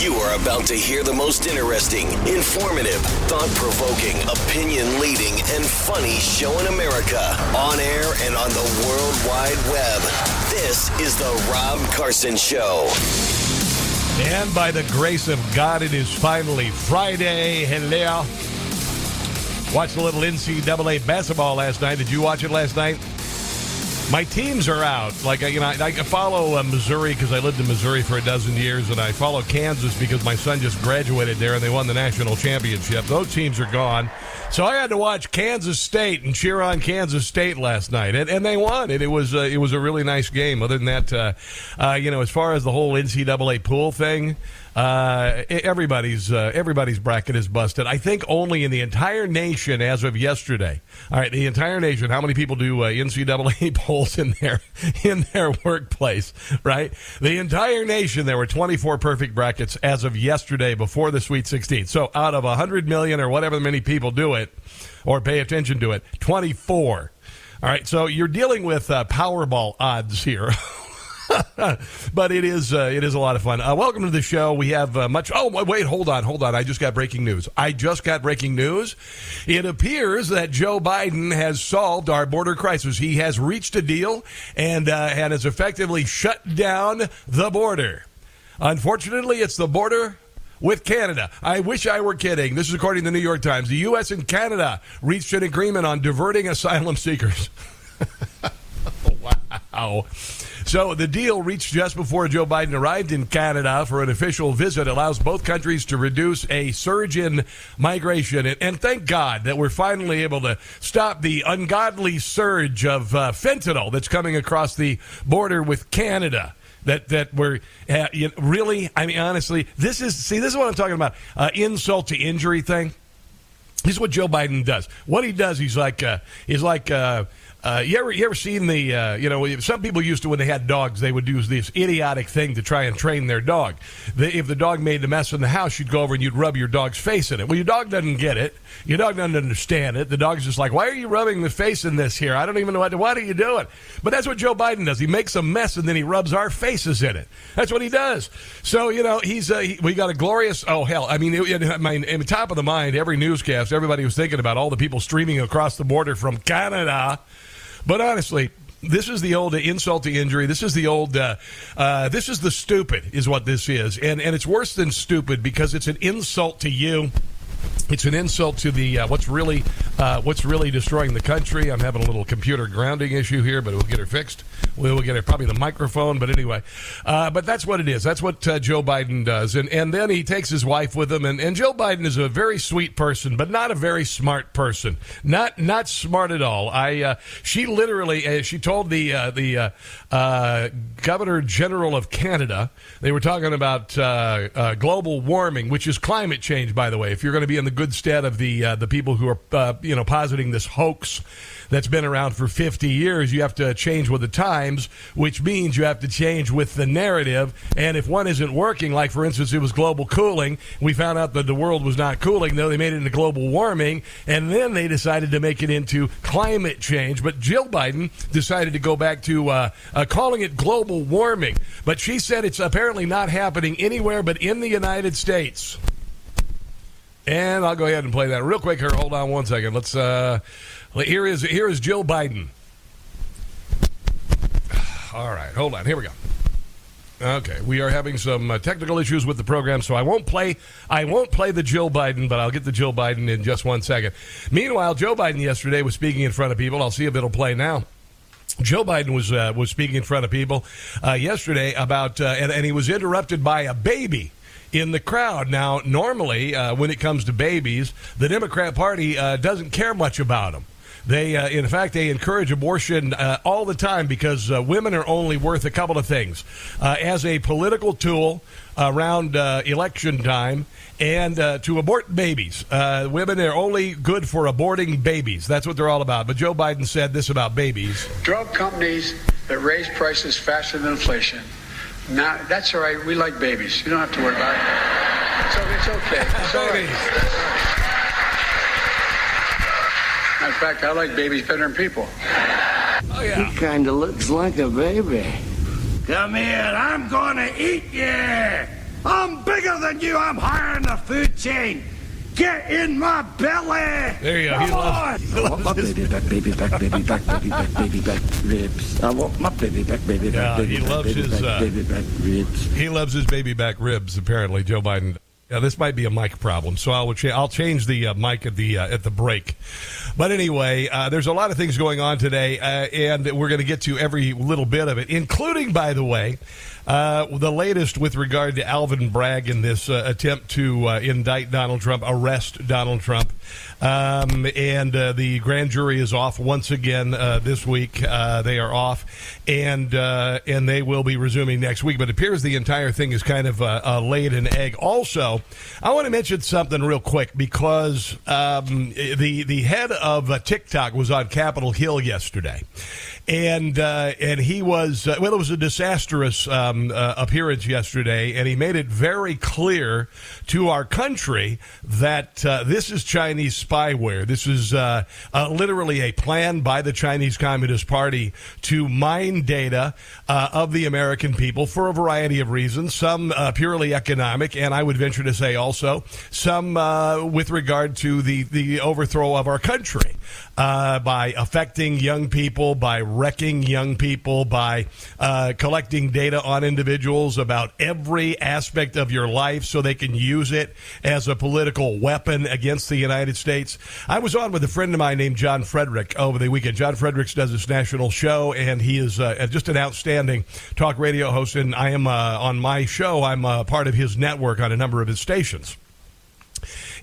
You are about to hear the most interesting, informative, thought provoking, opinion leading, and funny show in America on air and on the World Wide Web. This is The Rob Carson Show. And by the grace of God, it is finally Friday. Hello. Watched a little NCAA basketball last night. Did you watch it last night? My teams are out. Like you know, I, follow uh, Missouri because I lived in Missouri for a dozen years, and I follow Kansas because my son just graduated there and they won the national championship. Those teams are gone, so I had to watch Kansas State and cheer on Kansas State last night, and, and they won. And it was uh, it was a really nice game. Other than that, uh, uh you know, as far as the whole NCAA pool thing. Uh, everybody's uh, everybody's bracket is busted. I think only in the entire nation as of yesterday. All right, the entire nation. How many people do uh, NCAA polls in their in their workplace? Right, the entire nation. There were 24 perfect brackets as of yesterday before the Sweet 16. So out of 100 million or whatever many people do it or pay attention to it, 24. All right, so you're dealing with uh, Powerball odds here. but it is uh, it is a lot of fun. Uh, welcome to the show. We have uh, much. Oh wait, hold on, hold on. I just got breaking news. I just got breaking news. It appears that Joe Biden has solved our border crisis. He has reached a deal and uh, and has effectively shut down the border. Unfortunately, it's the border with Canada. I wish I were kidding. This is according to the New York Times. The U.S. and Canada reached an agreement on diverting asylum seekers. wow. So the deal reached just before Joe Biden arrived in Canada for an official visit allows both countries to reduce a surge in migration. And, thank God that we're finally able to stop the ungodly surge of uh, fentanyl that's coming across the border with Canada that that we're uh, you really. I mean, honestly, this is see, this is what I'm talking about. Uh, insult to injury thing. This is what Joe Biden does. What he does, he's like uh, he's like uh, you ever you ever seen the uh, you know some people used to when they had dogs they would do this idiotic thing to try and train their dog. They, if the dog made a mess in the house, you'd go over and you'd rub your dog's face in it. Well, your dog doesn't get it. Your dog doesn't understand it. The dog's just like, why are you rubbing the face in this here? I don't even know what. What are you doing? It? But that's what Joe Biden does. He makes a mess and then he rubs our faces in it. That's what he does. So you know he's uh, he, we got a glorious. Oh hell, I mean, it, I mean, in top of the mind, every newscast, everybody was thinking about all the people streaming across the border from Canada but honestly, this is the old insult to injury. This is the old. Uh, uh, this is the stupid, is what this is, and and it's worse than stupid because it's an insult to you it's an insult to the uh, what's really uh, what's really destroying the country. I'm having a little computer grounding issue here, but we'll get her fixed. We will get it, probably the microphone, but anyway. Uh, but that's what it is. That's what uh, Joe Biden does, and and then he takes his wife with him. And, and Joe Biden is a very sweet person, but not a very smart person. Not not smart at all. I uh, she literally uh, she told the the Governor General of Canada they were talking about global warming, which is climate change, by the way. If you're going to be in the good stead of the uh, the people who are uh, you know positing this hoax that's been around for 50 years. You have to change with the times, which means you have to change with the narrative. And if one isn't working, like for instance, it was global cooling, we found out that the world was not cooling, though they made it into global warming, and then they decided to make it into climate change. But Jill Biden decided to go back to uh, uh, calling it global warming. But she said it's apparently not happening anywhere but in the United States. And I'll go ahead and play that real quick here. Hold on one second. Let's. Uh, here is here is Jill Biden. All right, hold on. Here we go. Okay, we are having some uh, technical issues with the program, so I won't play. I won't play the Jill Biden, but I'll get the Jill Biden in just one second. Meanwhile, Joe Biden yesterday was speaking in front of people. I'll see if it'll play now. Joe Biden was uh, was speaking in front of people uh, yesterday about, uh, and, and he was interrupted by a baby in the crowd. Now, normally, uh, when it comes to babies, the Democrat Party uh, doesn't care much about them. They, uh, in fact, they encourage abortion uh, all the time because uh, women are only worth a couple of things uh, as a political tool around uh, election time and uh, to abort babies. women are only good for aborting babies. That's what they're all about. But Joe Biden said this about babies drug companies that raise prices faster than inflation. Now, that's all right. We like babies. You don't have to worry about it. So it's okay. It's all right. In fact, I like babies better than people. Oh, yeah. He kind of looks like a baby. Come here, I'm gonna eat you! I'm bigger than you, I'm higher in the food chain! Get in my belly! There you go. Come He loves, on! I want my baby back, baby back, baby back, baby back, baby back ribs. I want my baby back, baby back, Yeah, baby he back, loves baby his, back, uh, baby back ribs. He loves his baby back ribs. Apparently, Joe Biden. Yeah, this might be a mic problem, so I'll cha- I'll change the uh, mic at the uh, at the break. But anyway, uh, there's a lot of things going on today, uh, and we're going to get to every little bit of it, including, by the way, uh, the latest with regard to Alvin Bragg in this uh, attempt to uh, indict Donald Trump, arrest Donald Trump. Um, and uh, the grand jury is off once again uh, this week. Uh, they are off, and and they will be resuming next week. But it appears the entire thing is kind of laid an egg. Also, I want to mention something real quick because um, the the head of TikTok was on Capitol Hill yesterday, and uh, and he was uh, well. It was a disastrous um, uh, appearance yesterday, and he made it very clear to our country that uh, this is Chinese spyware. This is uh, uh, literally a plan by the Chinese Communist Party to mine data of the American people for a variety of reasons. Some purely economic, and I would venture to say also some with regard to the the overthrow of our country uh, by affecting young people, by wrecking young people, by uh, collecting data on individuals about every aspect of your life so they can use it as a political weapon against the United States. I was on with a friend of mine named John Fredericks over the weekend. John Fredericks does this national show, and he is uh, just an outstanding talk radio host. And I am uh, on my show, I'm part of his network on a number of his stations.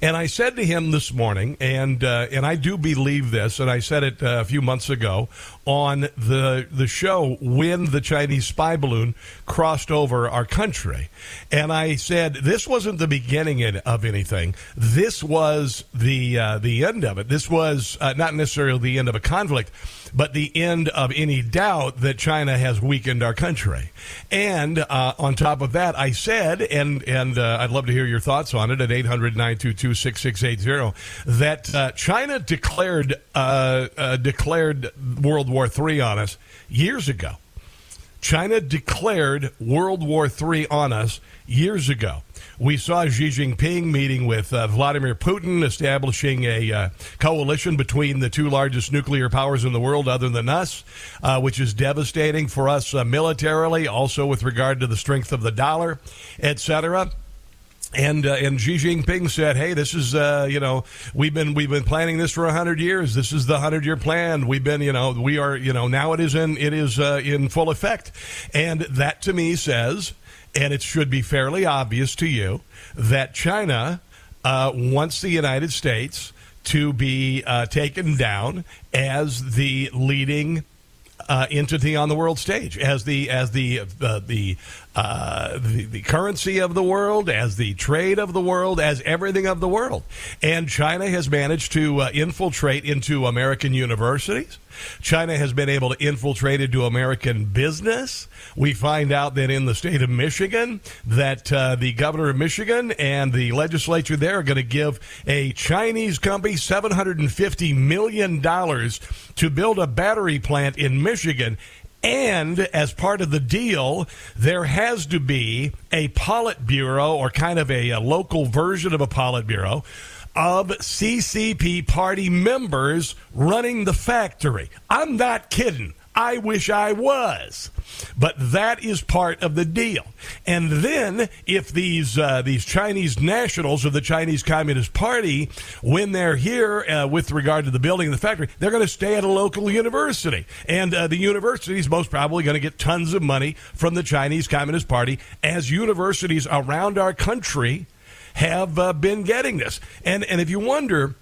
And I said to him this morning, and uh, and I do believe this, and I said it uh, a few months ago on the the show when the Chinese spy balloon crossed over our country, and I said this wasn't the beginning of anything. This was the uh, the end of it. This was uh, not necessarily the end of a conflict but the end of any doubt that China has weakened our country. And uh, on top of that, I said, and and uh, I'd love to hear your thoughts on it at 800 922 6680, that uh, China declared uh, uh, declared World War III on us years ago. China declared World War III on us years ago. We saw Xi Jinping meeting with uh, Vladimir Putin, establishing a uh, coalition between the two largest nuclear powers in the world, other than us, uh, which is devastating for us uh, militarily, also with regard to the strength of the dollar, etc. And uh, and Xi Jinping said, "Hey, this is uh, you know we've been we've been planning this for hundred years. This is the hundred year plan. We've been you know we are you know now it is in it is uh, in full effect." And that to me says, and it should be fairly obvious to you that China uh, wants the United States to be uh, taken down as the leading uh, entity on the world stage as the as the uh, the, uh, the the currency of the world, as the trade of the world, as everything of the world. And China has managed to uh, infiltrate into American universities. China has been able to infiltrate into American business. We find out that in the state of Michigan, that uh, the governor of Michigan and the legislature there are going to give a Chinese company seven hundred and fifty million dollars to build a battery plant in Michigan. And as part of the deal, there has to be a Politburo or kind of a, a local version of a Politburo of CCP party members running the factory. I'm not kidding. I wish I was. But that is part of the deal. And then, if these uh, these Chinese nationals of the Chinese Communist Party, when they're here uh, with regard to the building of the factory, they're going to stay at a local university, and uh, the university is most probably going to get tons of money from the Chinese Communist Party, as universities around our country have uh, been getting this. And and if you wonder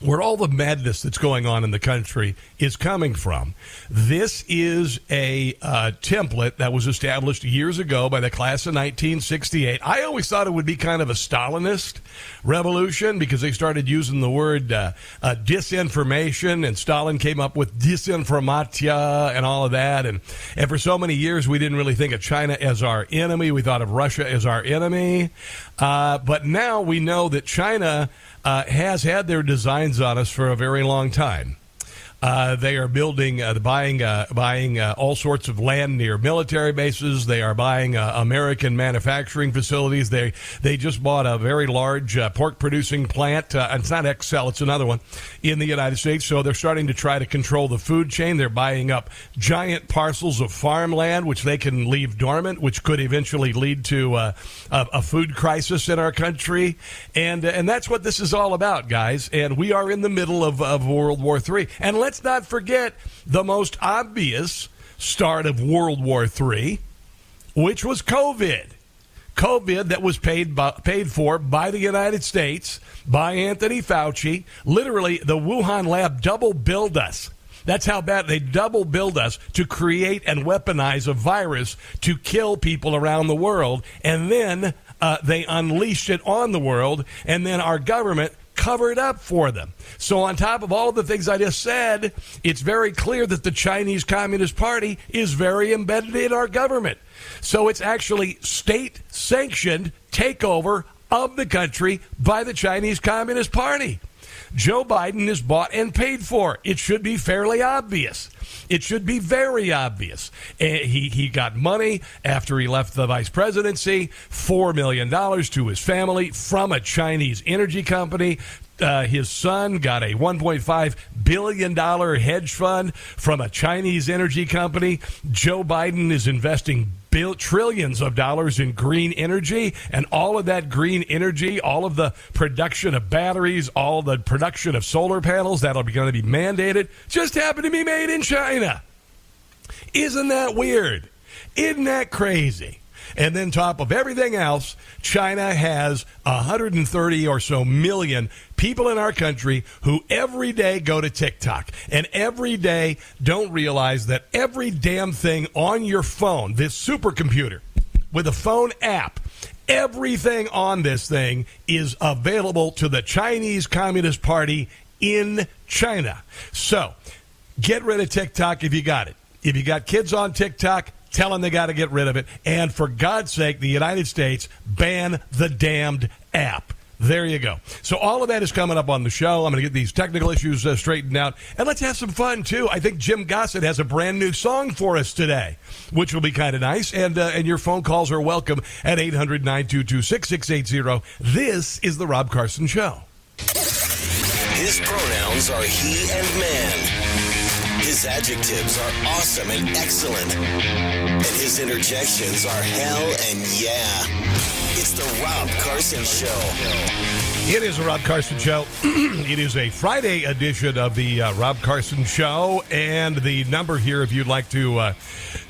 where all the madness that's going on in the country is coming from. This is a uh, template that was established years ago by the class of 1968. I always thought it would be kind of a Stalinist revolution because they started using the word uh, uh, disinformation, and Stalin came up with disinformatia and all of that. And, and for so many years, we didn't really think of China as our enemy. We thought of Russia as our enemy. Uh, but now we know that China uh, has had their designs on us for a very long time. Uh, they are building, uh, buying, uh, buying uh, all sorts of land near military bases. They are buying uh, American manufacturing facilities. They they just bought a very large uh, pork producing plant. it's not Excel, it's another one in the United States. So they're starting to try to control the food chain. They're buying up giant parcels of farmland, which they can leave dormant, which could eventually lead to a, a, food crisis in our country. And and that's what this is all about, guys. And we are in the middle of, of World War III. And let let's not forget the most obvious start of World War III, which was COVID. COVID that was paid by, paid for by the United States by Anthony Fauci. Literally, the Wuhan lab double billed us. That's how bad they double billed us to create and weaponize a virus to kill people around the world. And then uh, they unleashed it on the world. And then our government covered up for them. So, on top of all the things I just said, it's very clear that the Chinese Communist Party is very embedded in our government. So, it's actually state sanctioned takeover of the country by the Chinese Communist Party. Joe Biden is bought and paid for. It should be fairly obvious. It should be very obvious. Eh, he, he got money after he left the vice presidency, $4 million to his family from a Chinese energy company. Uh, his son got a $1.5 billion hedge fund from a Chinese energy company. Joe Biden is investing bill, trillions of dollars in green energy, and all of that green energy, all of the production of batteries, all the production of solar panels that'll be going to be mandated, just happen to be made in China. Isn't that weird? Isn't that crazy? And then, top of everything else, China has 130 or so million people in our country who every day go to TikTok and every day don't realize that every damn thing on your phone, this supercomputer with a phone app, everything on this thing is available to the Chinese Communist Party in China. So, get rid of TikTok if you got it. If you got kids on TikTok, tell them they got to get rid of it. And for God's sake, the United States ban the damned app. There you go. So all of that is coming up on the show. I'm going to get these technical issues uh, straightened out, and let's have some fun too. I think Jim Gossett has a brand new song for us today, which will be kind of nice. And uh, and your phone calls are welcome at 800-922-6680. This is the Rob Carson Show. His pronouns are he and man. His adjectives are awesome and excellent. And his interjections are hell and yeah. It's the Rob Carson Show. It is a Rob Carson Show. it is a Friday edition of the uh, Rob Carson Show. And the number here, if you'd like to uh,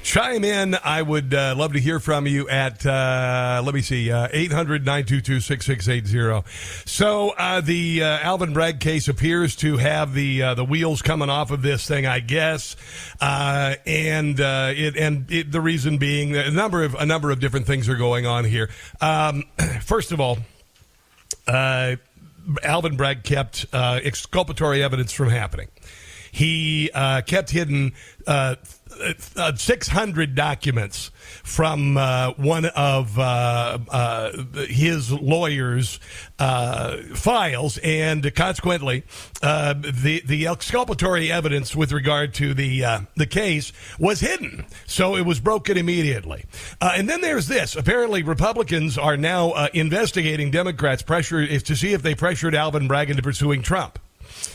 chime in, I would uh, love to hear from you at, uh, let me see, uh, 800 922 6680. So uh, the Alvin Bragg case appears to have the the wheels coming off of this thing, I guess. and it, and it, the reason being a number of a number of different things are going on here. Um, first of all, Alvin Bragg kept uh, exculpatory evidence from happening. He uh, kept hidden uh, uh, 600 documents from uh, one of uh, uh his lawyer's files, and consequently, the the exculpatory evidence with regard to the the case was hidden, so it was broken immediately. and then there's this: apparently, Republicans are now investigating Democrats' pressure to see if they pressured Alvin Bragg into pursuing Trump.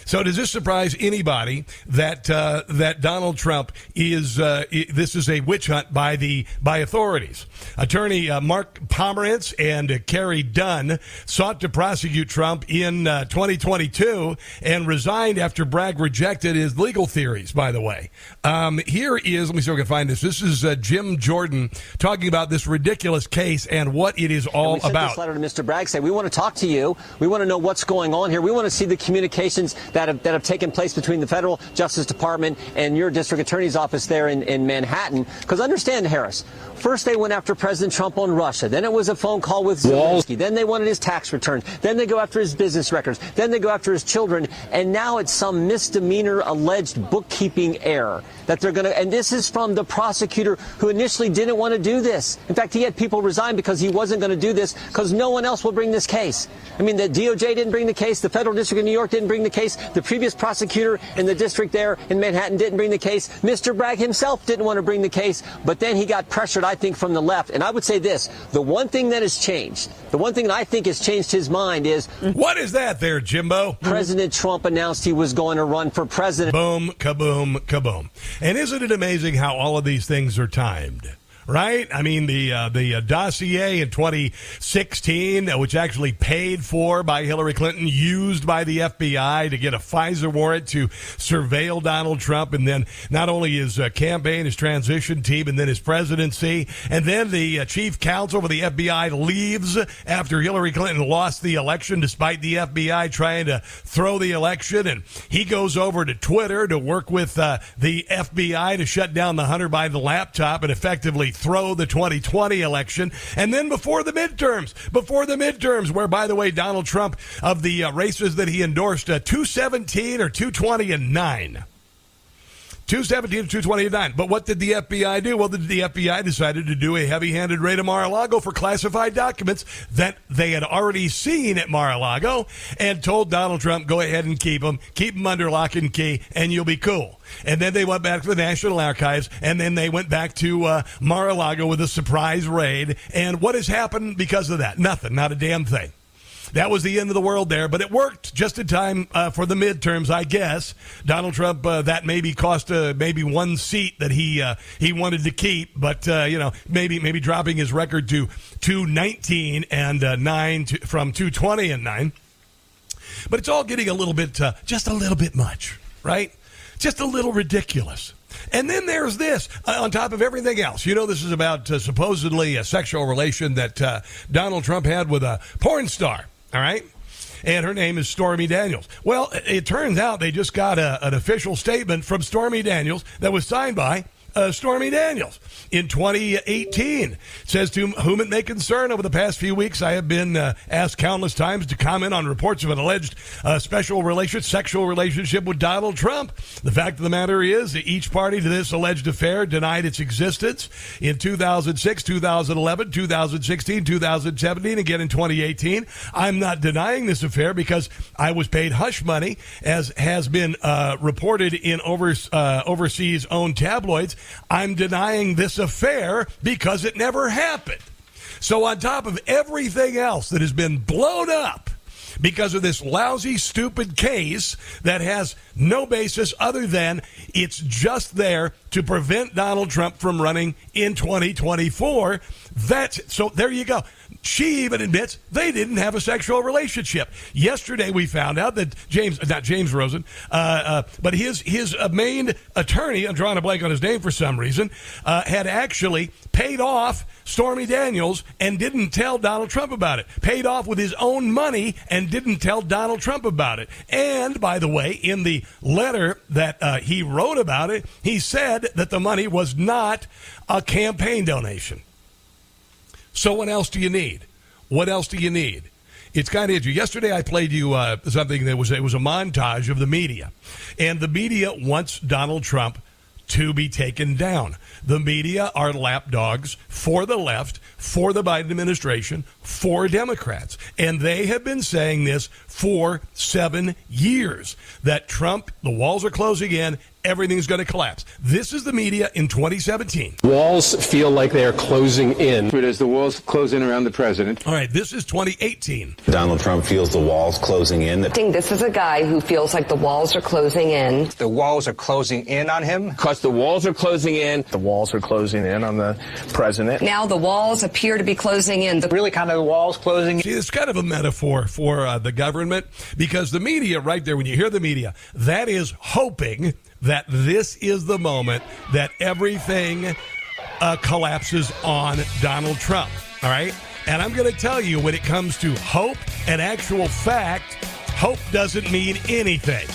So does this surprise anybody that uh, that Donald Trump is uh, i- this is a witch hunt by the by authorities? Attorney uh, Mark Pomerantz and uh, Carey Dunne sought to prosecute Trump in uh, 2022 and resigned after Bragg rejected his legal theories. By the way, um, here is let me see if I can find this. This is uh, Jim Jordan talking about this ridiculous case and what it is all we sent about. this letter to Mr. Bragg saying we want to talk to you. We want to know what's going on here. We want to see the communications that have, that have taken place between the federal Justice Department and your district attorney's office there in, in Manhattan. Because understand, Harris, first they went after President Trump on Russia. Then it was a phone call with Zelensky. Then they wanted his tax returns. Then they go after his business records. Then they go after his children. And now it's some misdemeanor alleged bookkeeping error that they're going to. And this is from the prosecutor who initially didn't want to do this. In fact, he had people resign because he wasn't going to do this because no one else will bring this case. I mean, the DOJ didn't bring the case. The federal district of New York didn't bring the case. The previous prosecutor in the district there in Manhattan didn't bring the case. Mr. Bragg himself didn't want to bring the case, but then he got pressured, I think, from the left. And I would say this the one thing that has changed, the one thing that I think has changed his mind is What is that there, Jimbo? President Trump announced he was going to run for president. Boom, kaboom, kaboom. And isn't it amazing how all of these things are timed? Right? I mean, the uh, the uh, dossier in 2016, uh, which actually paid for by Hillary Clinton, used by the FBI to get a FISA warrant to surveil Donald Trump, and then not only his uh, campaign, his transition team, and then his presidency, and then the uh, chief counsel for the FBI leaves after Hillary Clinton lost the election, despite the FBI trying to throw the election, and he goes over to Twitter to work with uh, the FBI to shut down the Hunter Biden laptop and effectively throw the 2020 election. And then before the midterms, before the midterms, where, by the way, Donald Trump, of the uh, races that he endorsed, uh, 217 or 220 and 9. 217 to 229. But what did the FBI do? Well, the, the FBI decided to do a heavy handed raid of Mar a Lago for classified documents that they had already seen at Mar a Lago and told Donald Trump, go ahead and keep them, keep them under lock and key, and you'll be cool. And then they went back to the National Archives, and then they went back to uh, Mar a Lago with a surprise raid. And what has happened because of that? Nothing, not a damn thing. That was the end of the world there, but it worked just in time uh, for the midterms, I guess. Donald Trump uh, that maybe cost uh, maybe one seat that he uh, he wanted to keep, but uh, you know maybe maybe dropping his record to two nineteen and uh, nine to, from two twenty and nine. But it's all getting a little bit just a little bit much, right? Just a little ridiculous. And then there's this uh, on top of everything else. You know, this is about uh, supposedly a sexual relation that uh, Donald Trump had with a porn star. All right. And her name is Stormy Daniels. Well, it, turns out they just got a, an official statement from Stormy Daniels that was signed by uh, Stormy Daniels in 2018. It says to whom it may concern, over the past few weeks, I have been uh, asked countless times to comment on reports of an alleged uh, special relation, sexual relationship with Donald Trump. The fact of the matter is that each party to this alleged affair denied its existence in 2006, 2011, 2016, 2017, again in 2018. I'm not denying this affair because I was paid hush money, as has been uh, reported in over, uh, overseas owned tabloids. I'm denying this affair because it never happened. So, on top of everything else that has been blown up because of this lousy, stupid case that has no basis other than it's just there to prevent Donald Trump from running in 2024. That's so there you go. She even admits they didn't have a sexual relationship. Yesterday, we found out that James, not James Rosen, uh, uh, but his his uh, main attorney, I'm drawing a blank on his name for some reason, uh, had actually paid off Stormy Daniels and didn't tell Donald Trump about it. Paid off with his own money and didn't tell Donald Trump about it. And by the way, in the letter that uh, he wrote about it, he said that the money was not a campaign donation. So what else do you need? What else do you need? It's kind of interesting. Yesterday, I played you uh, something that was it was a montage of the media, and the media wants Donald Trump to be taken down. The media are lapdogs for the left, for the Biden administration, for Democrats. And they have been saying this for seven years that Trump, the walls are closing in, everything's going to collapse. This is the media in 2017. Walls feel like they are closing in. But as the walls close in around the president. All right, this is 2018. Donald Trump feels the walls closing in. I think this is a guy who feels like the walls are closing in. The walls are closing in on him? Because the walls are closing in. The walls are closing in on the president. Now the walls appear to be closing in. The really kind of the walls closing in. See, it's kind of a metaphor for uh, the government because the media, right there, when you hear the media, that is hoping that this is the moment that everything uh, collapses on Donald Trump. All right? And I'm going to tell you when it comes to hope and actual fact, hope doesn't mean anything.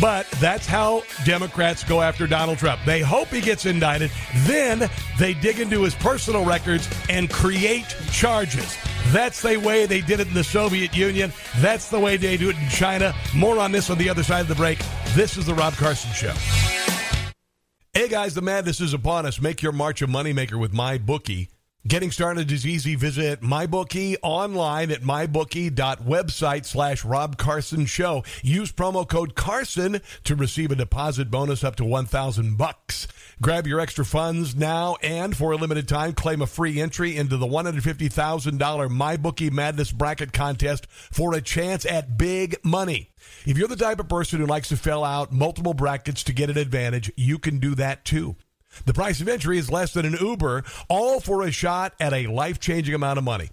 But that's how Democrats go after Donald Trump. They hope he gets indicted. Then they dig into his personal records and create charges. That's the way they did it in the Soviet Union. That's the way they do it in China. More on this on the other side of the break. This is the Rob Carson Show. Hey guys, the madness is upon us. Make your March a moneymaker with my bookie. Getting started is easy. Visit MyBookie online at mybookie.website slash Rob Carson Show. Use promo code Carson to receive a deposit bonus up to 1000 bucks. Grab your extra funds now and for a limited time, claim a free entry into the $150,000 MyBookie Madness Bracket Contest for a chance at big money. If you're the type of person who likes to fill out multiple brackets to get an advantage, you can do that too. The price of entry is less than an Uber, all for a shot at a life changing amount of money.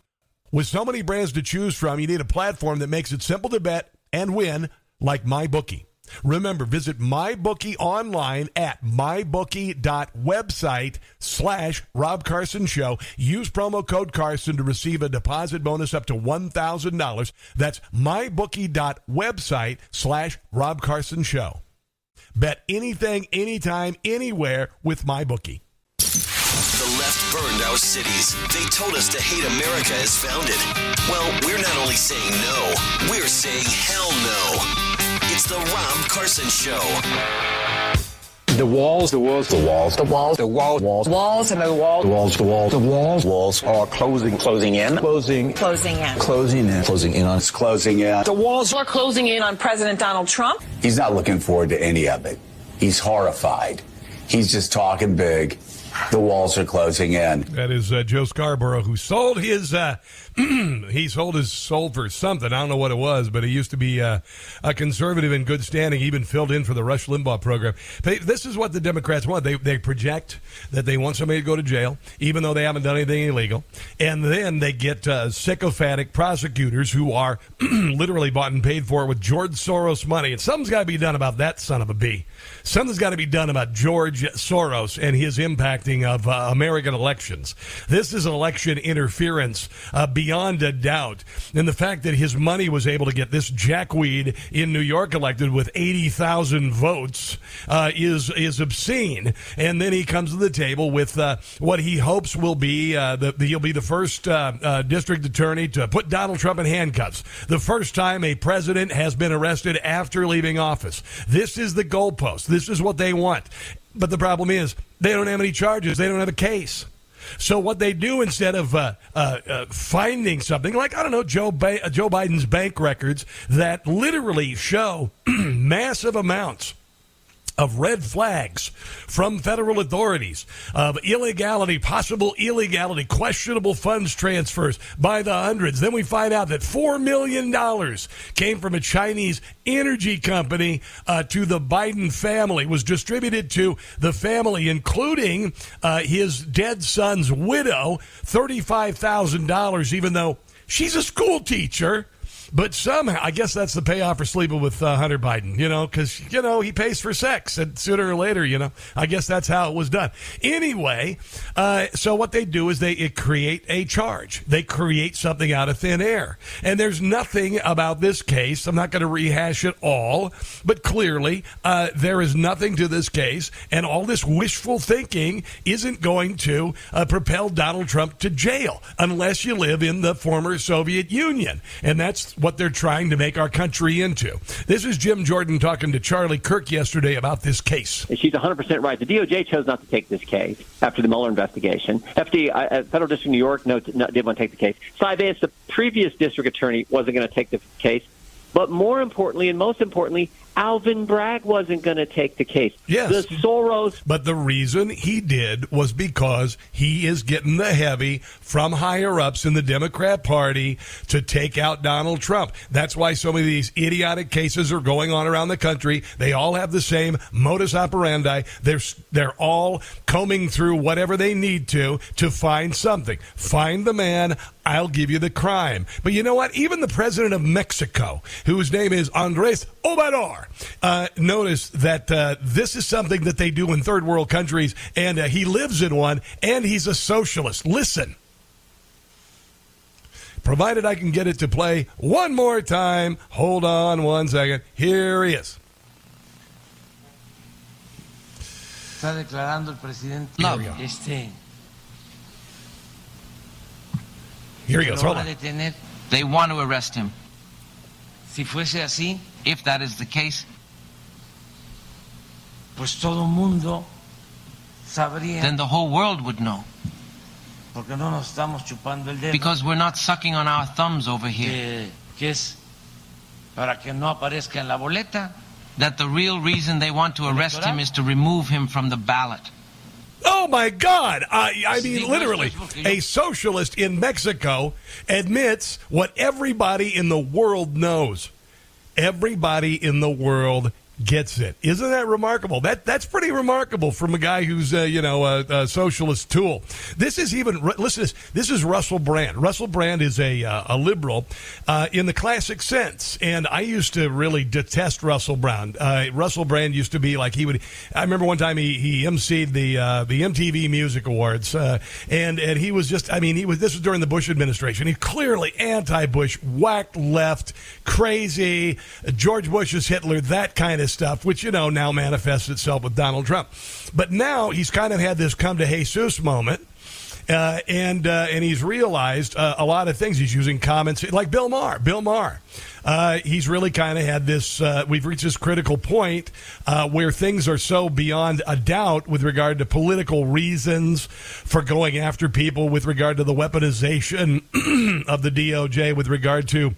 With so many brands to choose from, you need a platform that makes it simple to bet and win, like MyBookie. Remember, visit MyBookie online at mybookie.website slash Rob Carson Show. Use promo code Carson to receive a deposit bonus up to $1,000. That's mybookie.website slash Rob Carson Show. Bet anything, anytime, anywhere with MyBookie. The left burned our cities. They told us to hate America as founded. Well, we're not only saying no, we're saying hell no. It's the Rob Carson Show. The walls, the walls, the walls, the walls, the walls, walls, walls, and the walls, the walls, the walls, the walls, walls are closing, closing in, closing, closing in, closing in, closing in on, it's closing in. The walls are closing in on President Donald Trump. He's not looking forward to any of it. He's horrified. He's just talking big. The walls are closing in. That is uh, Joe Scarborough, who sold his uh, he sold his soul for something. I don't know what it was, but he used to be uh, a conservative in good standing. He even filled in for the Rush Limbaugh program. This is what the Democrats want. They they project that they want somebody to go to jail, even though they haven't done anything illegal, and then they get uh, sycophantic prosecutors who are literally bought and paid for with George Soros money. And something's got to be done about that son of a bee. Something's got to be done about George Soros and his impacting of uh, American elections. This is election interference uh, beyond a doubt. And the fact that his money was able to get this jackweed in New York elected with 80,000 votes uh, is, is obscene. And then he comes to the table with uh, what he hopes will be uh, the, the, he'll be the first uh, district attorney to put Donald Trump in handcuffs. The first time a president has been arrested after leaving office. This is the goalpost. This is what they want. But the problem is, they don't have any charges. They don't have a case. So what they do instead of uh, uh, uh, finding something like I don't know Joe ba- Joe Biden's bank records that literally show massive amounts of red flags from federal authorities of illegality, possible illegality, questionable funds transfers by the hundreds. Then we find out that $4 million came from a Chinese energy company uh, to the Biden family, was distributed to the family, including uh, his dead son's widow, $35,000, even though she's a school teacher. But somehow, I guess that's the payoff for sleeping with uh, Hunter Biden, you know, because, you know, he pays for sex. And sooner or later, you know, I guess that's how it was done. Anyway, uh, so what they do is they create a charge. They create something out of thin air. And there's nothing about this case. I'm not going to rehash it all, but clearly uh, there is nothing to this case. And all this wishful thinking isn't going to uh, propel Donald Trump to jail unless you live in the former Soviet Union. And that's what they're trying to make our country into. This is Jim Jordan talking to Charlie Kirk yesterday about this case. She's 100% right. The DOJ chose not to take this case after the Mueller investigation. FD, uh, Federal District of New York no, no, did want to take the case. Vance, the previous district attorney, wasn't going to take the case. But more importantly, and most importantly, Alvin Bragg wasn't going to take the case. Yes. The Soros. But the reason he did was because he is getting the heavy from higher ups in the Democrat Party to take out Donald Trump. That's why so many of these idiotic cases are going on around the country. They all have the same modus operandi. They're, they're all combing through whatever they need to to find something. Find the man. I'll give you the crime. But you know what? Even the president of Mexico, whose name is Andres Obrador, uh, noticed that uh, this is something that they do in third world countries, and uh, he lives in one, and he's a socialist. Listen. Provided I can get it to play one more time. Hold on one second. Here he is. Está declarando el presidente. Este. Here he goes. Hold on. They want to arrest him. Si fuese así, If that is the case, pues todo mundo sabría. then the whole world would know. Porque no nos estamos chupando el dedo. Because we're not sucking on our thumbs over here. que, que es para que no aparezca en la boleta. That the real reason they want to arrest him is to remove him from the ballot. Oh my God! I, I mean, literally, a socialist in Mexico admits what everybody in the world knows. Everybody in the world gets it. Isn't that remarkable? That that's pretty remarkable from a guy who's uh, you know a, a socialist tool. This is even listen. To this, this is Russell Brand. Russell Brand is a uh, a liberal uh, in the classic sense, and I used to really detest Russell Brand. Uh, Russell Brand used to be like he would. I remember one time he he emceed the uh, the MTV Music Awards, uh, and and he was just. I mean, he was. This was during the Bush administration. He clearly anti-Bush, whacked left, crazy. George Bush is Hitler. That kind of stuff, which, you know, now manifests itself with Donald Trump. But now he's kind of had this come to Jesus moment. Uh, and uh, and he's realized uh, a lot of things. He's using comments like Bill Maher. Bill Maher. Uh, he's really kind of had this. Uh, we've reached this critical point uh, where things are so beyond a doubt with regard to political reasons for going after people, with regard to the weaponization of the DOJ, with regard to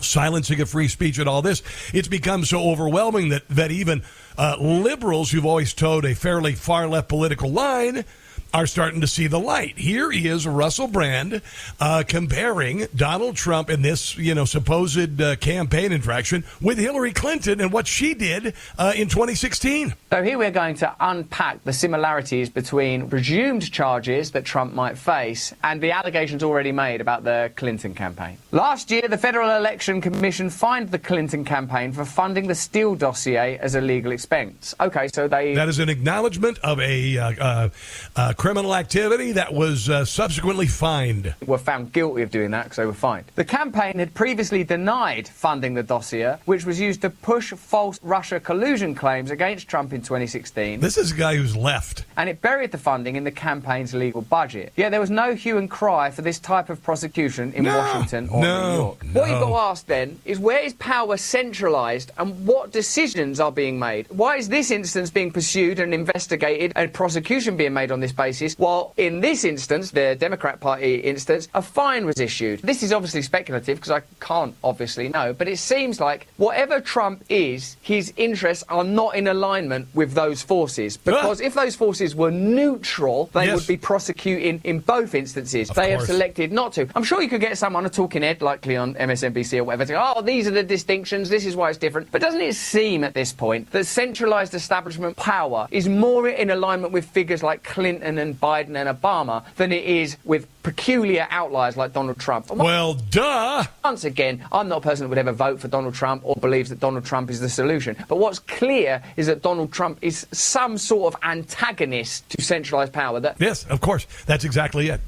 silencing of free speech and all this, it's become so overwhelming that, that even uh, liberals who've always toed a fairly far left political line are starting to see the light. Here is Russell Brand uh, comparing Donald Trump in this, you know, supposed uh, campaign infraction with Hillary Clinton and what she did uh, in 2016. So here we're going to unpack the similarities between presumed charges that Trump might face and the allegations already made about the Clinton campaign. Last year, the Federal Election Commission fined the Clinton campaign for funding the Steele dossier as a legal expense. Okay, so they That is an acknowledgement of a uh, uh, uh, criminal activity that was uh, subsequently fined. were found guilty of doing that because they were fined. The campaign had previously denied funding the dossier, which was used to push false Russia collusion claims against Trump in 2016. This is a guy who's left. And it buried the funding in the campaign's legal budget. Yet there was no hue and cry for this type of prosecution in No, Washington or no, New York. What you've got to ask then is where is power centralised and what decisions are being made? Why is this instance being pursued and investigated and prosecution being made on this basis, while in this instance, the Democrat Party instance, a fine was issued? This is obviously speculative because I can't obviously know, but it seems like whatever Trump is, his interests are not in alignment with those forces. Ah! Because if those forces were neutral, they Yes. would be prosecuting in both instances. Of they have selected not to. I'm sure you could get someone a talking head, likely on MSNBC or whatever, to go, oh, these are the distinctions, this is why it's different. But doesn't it seem at this point that centralised establishment power is more in alignment with figures like Clinton and Biden and Obama than it is with peculiar outliers like Donald Trump? Well, duh. once again, I'm not a person that would ever vote for Donald Trump or believes that Donald Trump is the solution. But what's clear is that Donald Trump is some sort of antagonist to centralised power. That Yes, of course. That's exactly it.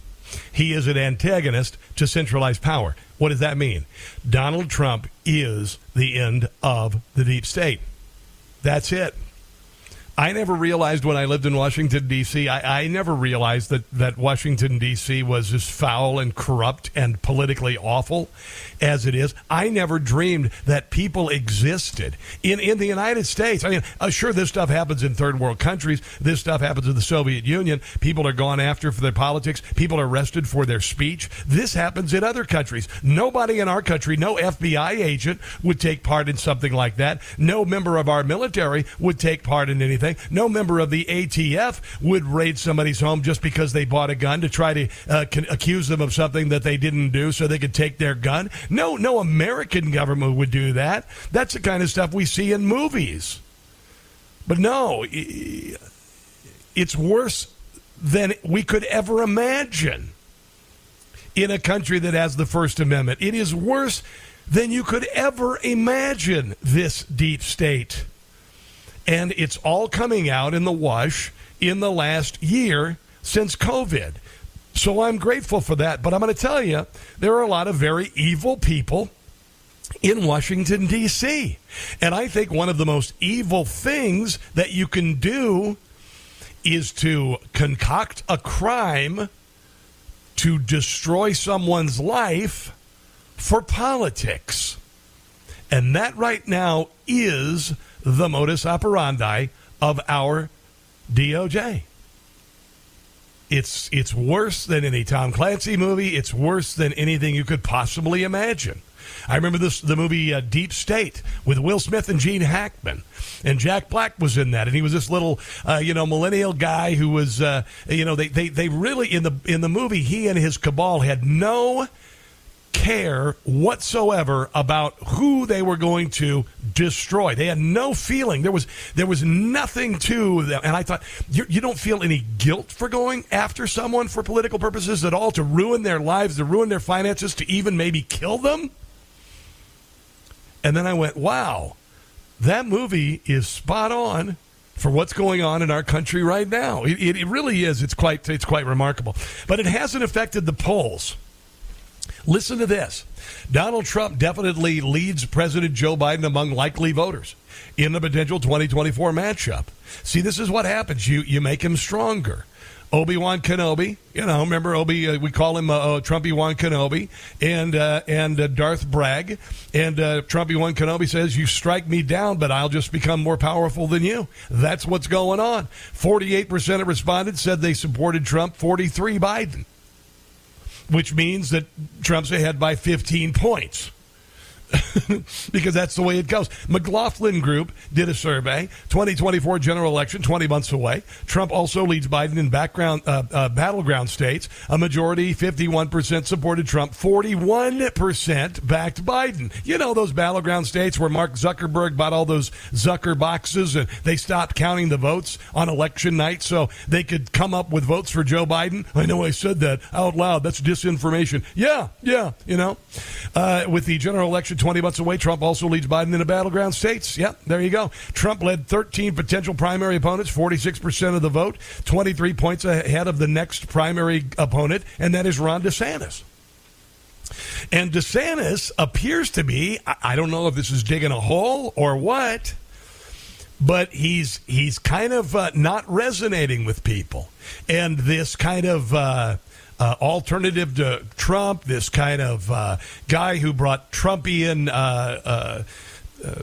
He is an antagonist to centralized power. What does that mean? Donald Trump is the end of the deep state. That's it. I never realized when I lived in Washington D.C. I, I never realized that that Washington D.C. was as foul and corrupt and politically awful as it is. I never dreamed that people existed in in the United States. I mean, uh, sure, this stuff happens in third world countries. This stuff happens in the Soviet Union. People are gone after for their politics. People are arrested for their speech. This happens in other countries. Nobody in our country, no FBI agent would take part in something like that. No member of our military would take part in anything. No member of the ATF would raid somebody's home just because they bought a gun to try to uh, accuse them of something that they didn't do so they could take their gun. No, no American government would do that. That's the kind of stuff we see in movies. But no, it's worse than we could ever imagine in a country that has the First Amendment. It is worse than you could ever imagine this deep state. And it's all coming out in the wash in the last year since COVID. So I'm grateful for that. But I'm going to tell you, there are a lot of very evil people in Washington, D.C. And I think one of the most evil things that you can do is to concoct a crime to destroy someone's life for politics. And that right now is the modus operandi of our DOJ. It's it's worse than any Tom Clancy movie. It's worse than anything you could possibly imagine. I remember this the movie uh, Deep State with Will Smith and Gene Hackman, and Jack Black was in that, and he was this little uh, you know millennial guy who was uh, you know they, they they really in the in the movie he and his cabal had no care whatsoever about who they were going to destroy. They had no feeling. There was there was nothing to them. And I thought you, you don't feel any guilt for going after someone for political purposes at all to ruin their lives, to ruin their finances, to even maybe kill them. And then I went, wow, that movie is spot on for what's going on in our country right now. It, it, it really is. It's quite it's quite remarkable. But it hasn't affected the polls. Listen to this. Donald Trump definitely leads President Joe Biden among likely voters in the potential 2024 matchup. See, this is what happens. You you make him stronger. Obi Wan Kenobi, you know, remember Obi? Uh, we call him uh, uh, Trumpy Wan Kenobi, and uh, and uh, Darth Bragg, and uh, Trumpy Wan Kenobi says, "You strike me down, but I'll just become more powerful than you." That's what's going on. Forty-eight percent of respondents said they supported Trump. Forty-three Biden which means that Trump's ahead by 15 points. because that's the way it goes. McLaughlin Group did a survey. 2024 general election, 20 months away. Trump also leads Biden in background uh, uh, battleground states. A majority, 51% supported Trump. 41% backed Biden. You know those battleground states where Mark Zuckerberg bought all those Zucker boxes and they stopped counting the votes on election night so they could come up with votes for Joe Biden. I know I said that out loud. That's disinformation. Yeah, yeah. You know, uh, with the general election 20 months away. Trump also leads Biden in the battleground states. Yep, there you go. Trump led 13 potential primary opponents, 46% of the vote, 23 points ahead of the next primary opponent, and that is Ron DeSantis. And DeSantis appears to be, I don't know if this is digging a hole or what, but he's he's kind of uh, not resonating with people. And this kind of uh, uh, alternative to Trump, this kind of uh, guy who brought Trumpian uh, uh, uh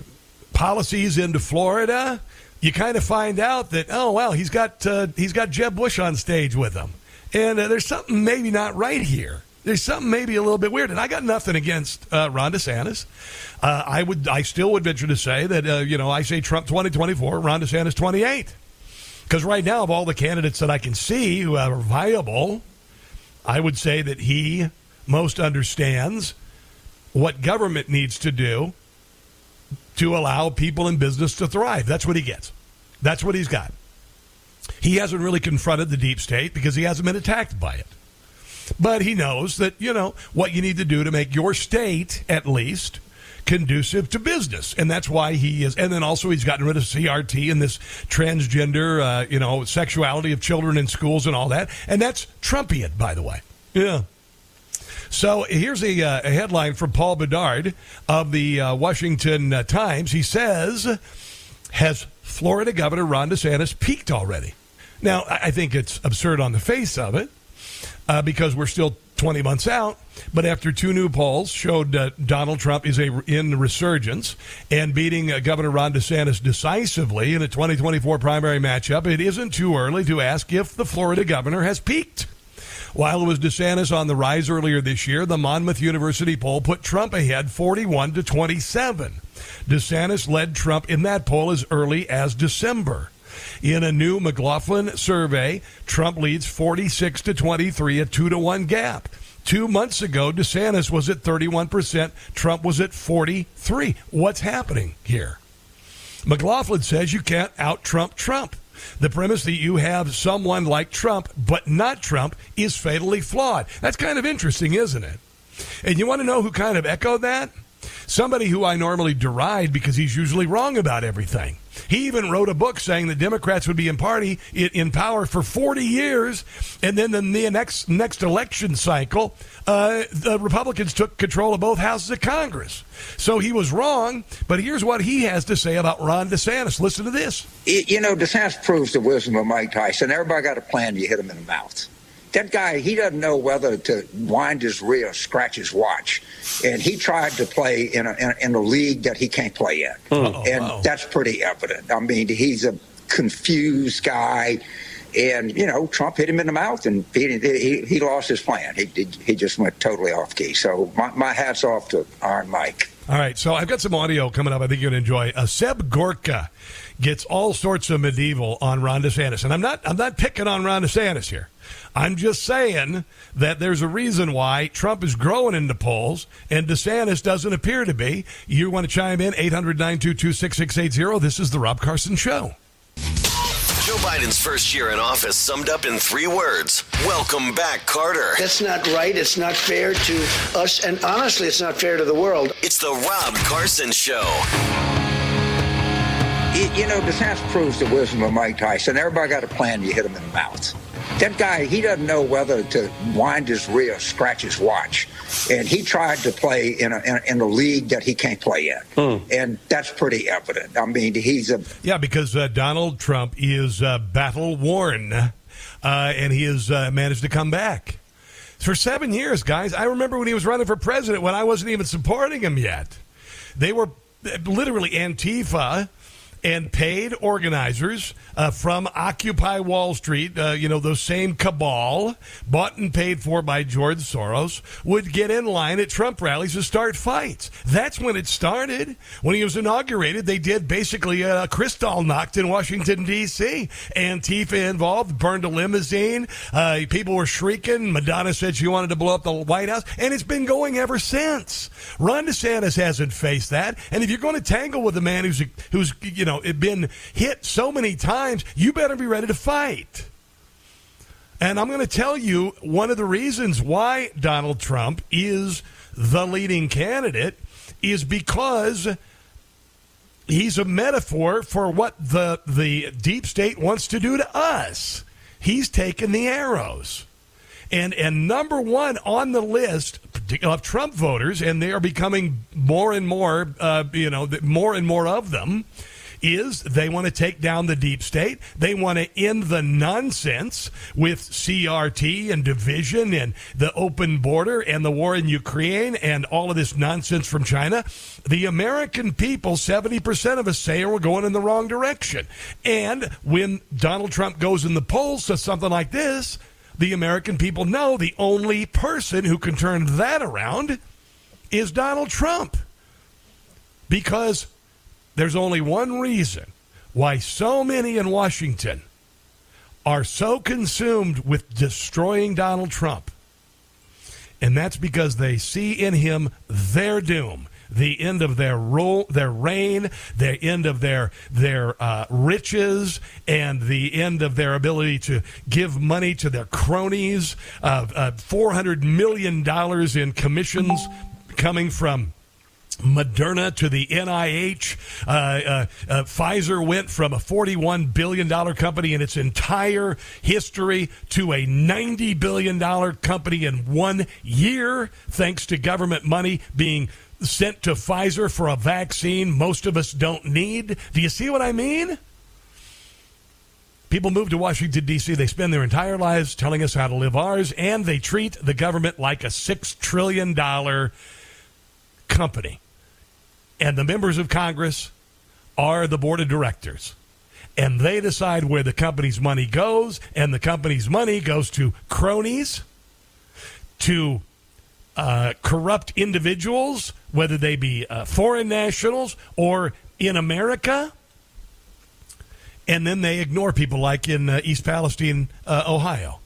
policies into Florida, you kind of find out that oh well, he's got uh, he's got Jeb Bush on stage with him, and there's something maybe not right here. There's something maybe a little bit weird, and I got nothing against Ron DeSantis. I would, I still would venture to say that you know, I say Trump 2024, Ron DeSantis 28, because right now of all the candidates that I can see who are viable, I would say that he most understands what government needs to do to allow people in business to thrive. That's what he gets. That's what he's got. He hasn't really confronted the deep state because he hasn't been attacked by it. But he knows that, you know, what you need to do to make your state, at least, conducive to business. And that's why he is. And then also he's gotten rid of CRT and this transgender, uh, you know, sexuality of children in schools and all that. And that's Trumpian, by the way. Yeah. So here's a, uh, a headline from Paul Bedard of the uh, Washington uh, Times. He says, has Florida Governor Ron DeSantis peaked already. Now, I I think it's absurd on the face of it uh, because we're still 20 months out. But after two new polls showed uh, Donald Trump is a, in resurgence and beating uh, Governor Ron DeSantis decisively in a 2024 primary matchup, it isn't too early to ask if the Florida governor has peaked. While it was DeSantis on the rise earlier this year, the Monmouth University poll put Trump ahead 41 to 27. DeSantis led Trump in that poll as early as December. In a new McLaughlin survey, Trump leads 46 to 23, a 2 to 1 gap. Two months ago, DeSantis was at 31%, Trump was at 43. What's happening here? McLaughlin says you can't out Trump Trump. The premise that you have someone like Trump, but not Trump, is fatally flawed. That's kind of interesting, isn't it? And you want to know who kind of echoed that? Somebody who I normally deride because he's usually wrong about everything. He even wrote a book saying the Democrats would be in party in, power for 40 years, and then the next next election cycle, uh, the Republicans took control of both houses of Congress. So he was wrong. But here's what he has to say about Ron DeSantis. Listen to this. You know, DeSantis proves the wisdom of Mike Tyson. Everybody got a plan. You hit him in the mouth. That guy, he doesn't know whether to wind his rear, scratch his watch, and he tried to play in a, in a, in a league that he can't play in, Uh-oh, and wow. that's pretty evident. I mean, he's a confused guy, and you know, Trump hit him in the mouth, and he he, he lost his plan. He, he he just went totally off key. So my, my hats off to Iron Mike. All right, so I've got some audio coming up. I think you're going to enjoy. Uh, Seb Gorka gets all sorts of medieval on Ron DeSantis, and I'm not I'm not picking on Ron DeSantis here. I'm just saying that there's a reason why Trump is growing in the polls and DeSantis doesn't appear to be. You want to chime in? 800 922 6680. This is The Rob Carson Show. Joe Biden's first year in office summed up in three words Welcome back, Carter. That's not right. It's not fair to us. And honestly, it's not fair to the world. It's the Rob Carson Show. You, you know, DeSantis proves the wisdom of Mike Tyson. Everybody got a plan. You hit him in the mouth. That guy, he doesn't know whether to wind his rear, scratch his watch, and he tried to play in a in a, in a league that he can't play in, and that's pretty evident. I mean, he's a Yeah, because uh, Donald Trump is uh, battle worn, uh, and he has uh, managed to come back for seven years, guys. I remember when he was running for president when I wasn't even supporting him yet. They were uh, literally Antifa and paid organizers uh, from Occupy Wall Street, uh, you know, those same cabal, bought and paid for by George Soros, would get in line at Trump rallies to start fights. That's when it started. When he was inaugurated, they did basically a Kristallnacht in Washington, D.C. Antifa involved, burned a limousine. Uh, people were shrieking. Madonna said she wanted to blow up the White House, and it's been going ever since. Ron DeSantis hasn't faced that, and if you're going to tangle with a man who's who's you know been hit so many times, you better be ready to fight. And I'm going to tell you one of the reasons why Donald Trump is the leading candidate is because he's a metaphor for what the the deep state wants to do to us. He's taken the arrows. And and number 1 on the list of Trump voters and they are becoming more and more uh, you know more and more of them is they want to take down the deep state. They want to end the nonsense with CRT and division and the open border and the war in Ukraine and all of this nonsense from China. The American people, 70% of us say we're going in the wrong direction. And when Donald Trump goes in the polls to something like this, the American people know the only person who can turn that around is Donald Trump. Because there's only one reason why so many in Washington are so consumed with destroying Donald Trump. And that's because they see in him their doom, the end of their rule, their reign, the end of their their uh, riches, and the end of their ability to give money to their cronies. Uh, uh, Four hundred million dollars in commissions coming from Moderna to the NIH. Uh, uh, uh, Pfizer went from a $41 billion company in its entire history to a $90 billion company in one year, thanks to government money being sent to Pfizer for a vaccine most of us don't need. Do you see what I mean? People move to Washington, D.C., they spend their entire lives telling us how to live ours, and they treat the government like a $6 trillion company. And the members of Congress are the board of directors. And they decide where the company's money goes, and the company's money goes to cronies, to uh, corrupt individuals, whether they be uh, foreign nationals or in America. And then they ignore people like in uh, East Palestine, uh, Ohio.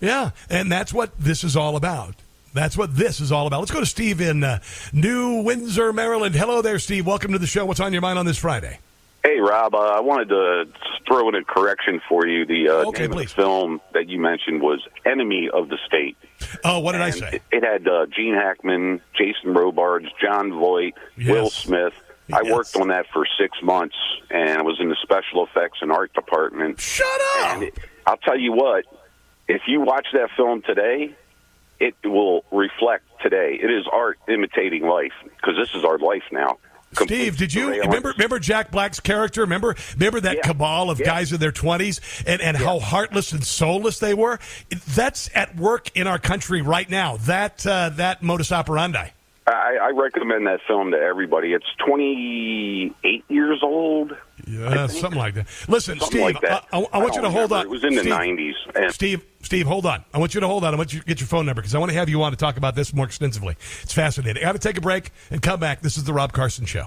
Yeah, and that's what this is all about. That's what this is all about. Let's go to Steve in uh, New Windsor, Maryland. Hello there, Steve. Welcome to the show. What's on your mind on this Friday? Hey, Rob. Uh, I wanted to throw in a correction for you. The uh, Okay, name of the film that you mentioned was "Enemy of the State." Oh, what did I say? It, it had uh, Gene Hackman, Jason Robards, Jon Voight, Will Smith. I worked on that for six months, and I was in the special effects and art department. Shut up! And it, I'll tell you what. If you watch that film today, it will reflect today. It is art imitating life because this is our life now. Steve, did you remember remember Jack Black's character? Remember remember that cabal of guys in their twenties and, and how heartless and soulless they were? That's at work in our country right now. That uh, that modus operandi. I, I recommend that film to everybody. It's 28 years old. Yeah, something like that. Listen, Something Steve, like that. I, I, I want I you to hold remember. on. It was in the Steve, 90s, and- Steve, Steve, hold on. I want you to hold on. I want you to get your phone number because I want to have you on to talk about this more extensively. It's fascinating. I got to take a break and come back. This is the Rob Carson Show.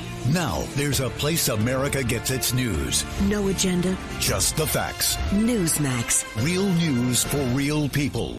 Now there's a place America gets its news. No agenda. Just the facts. Newsmax. Real news for real people.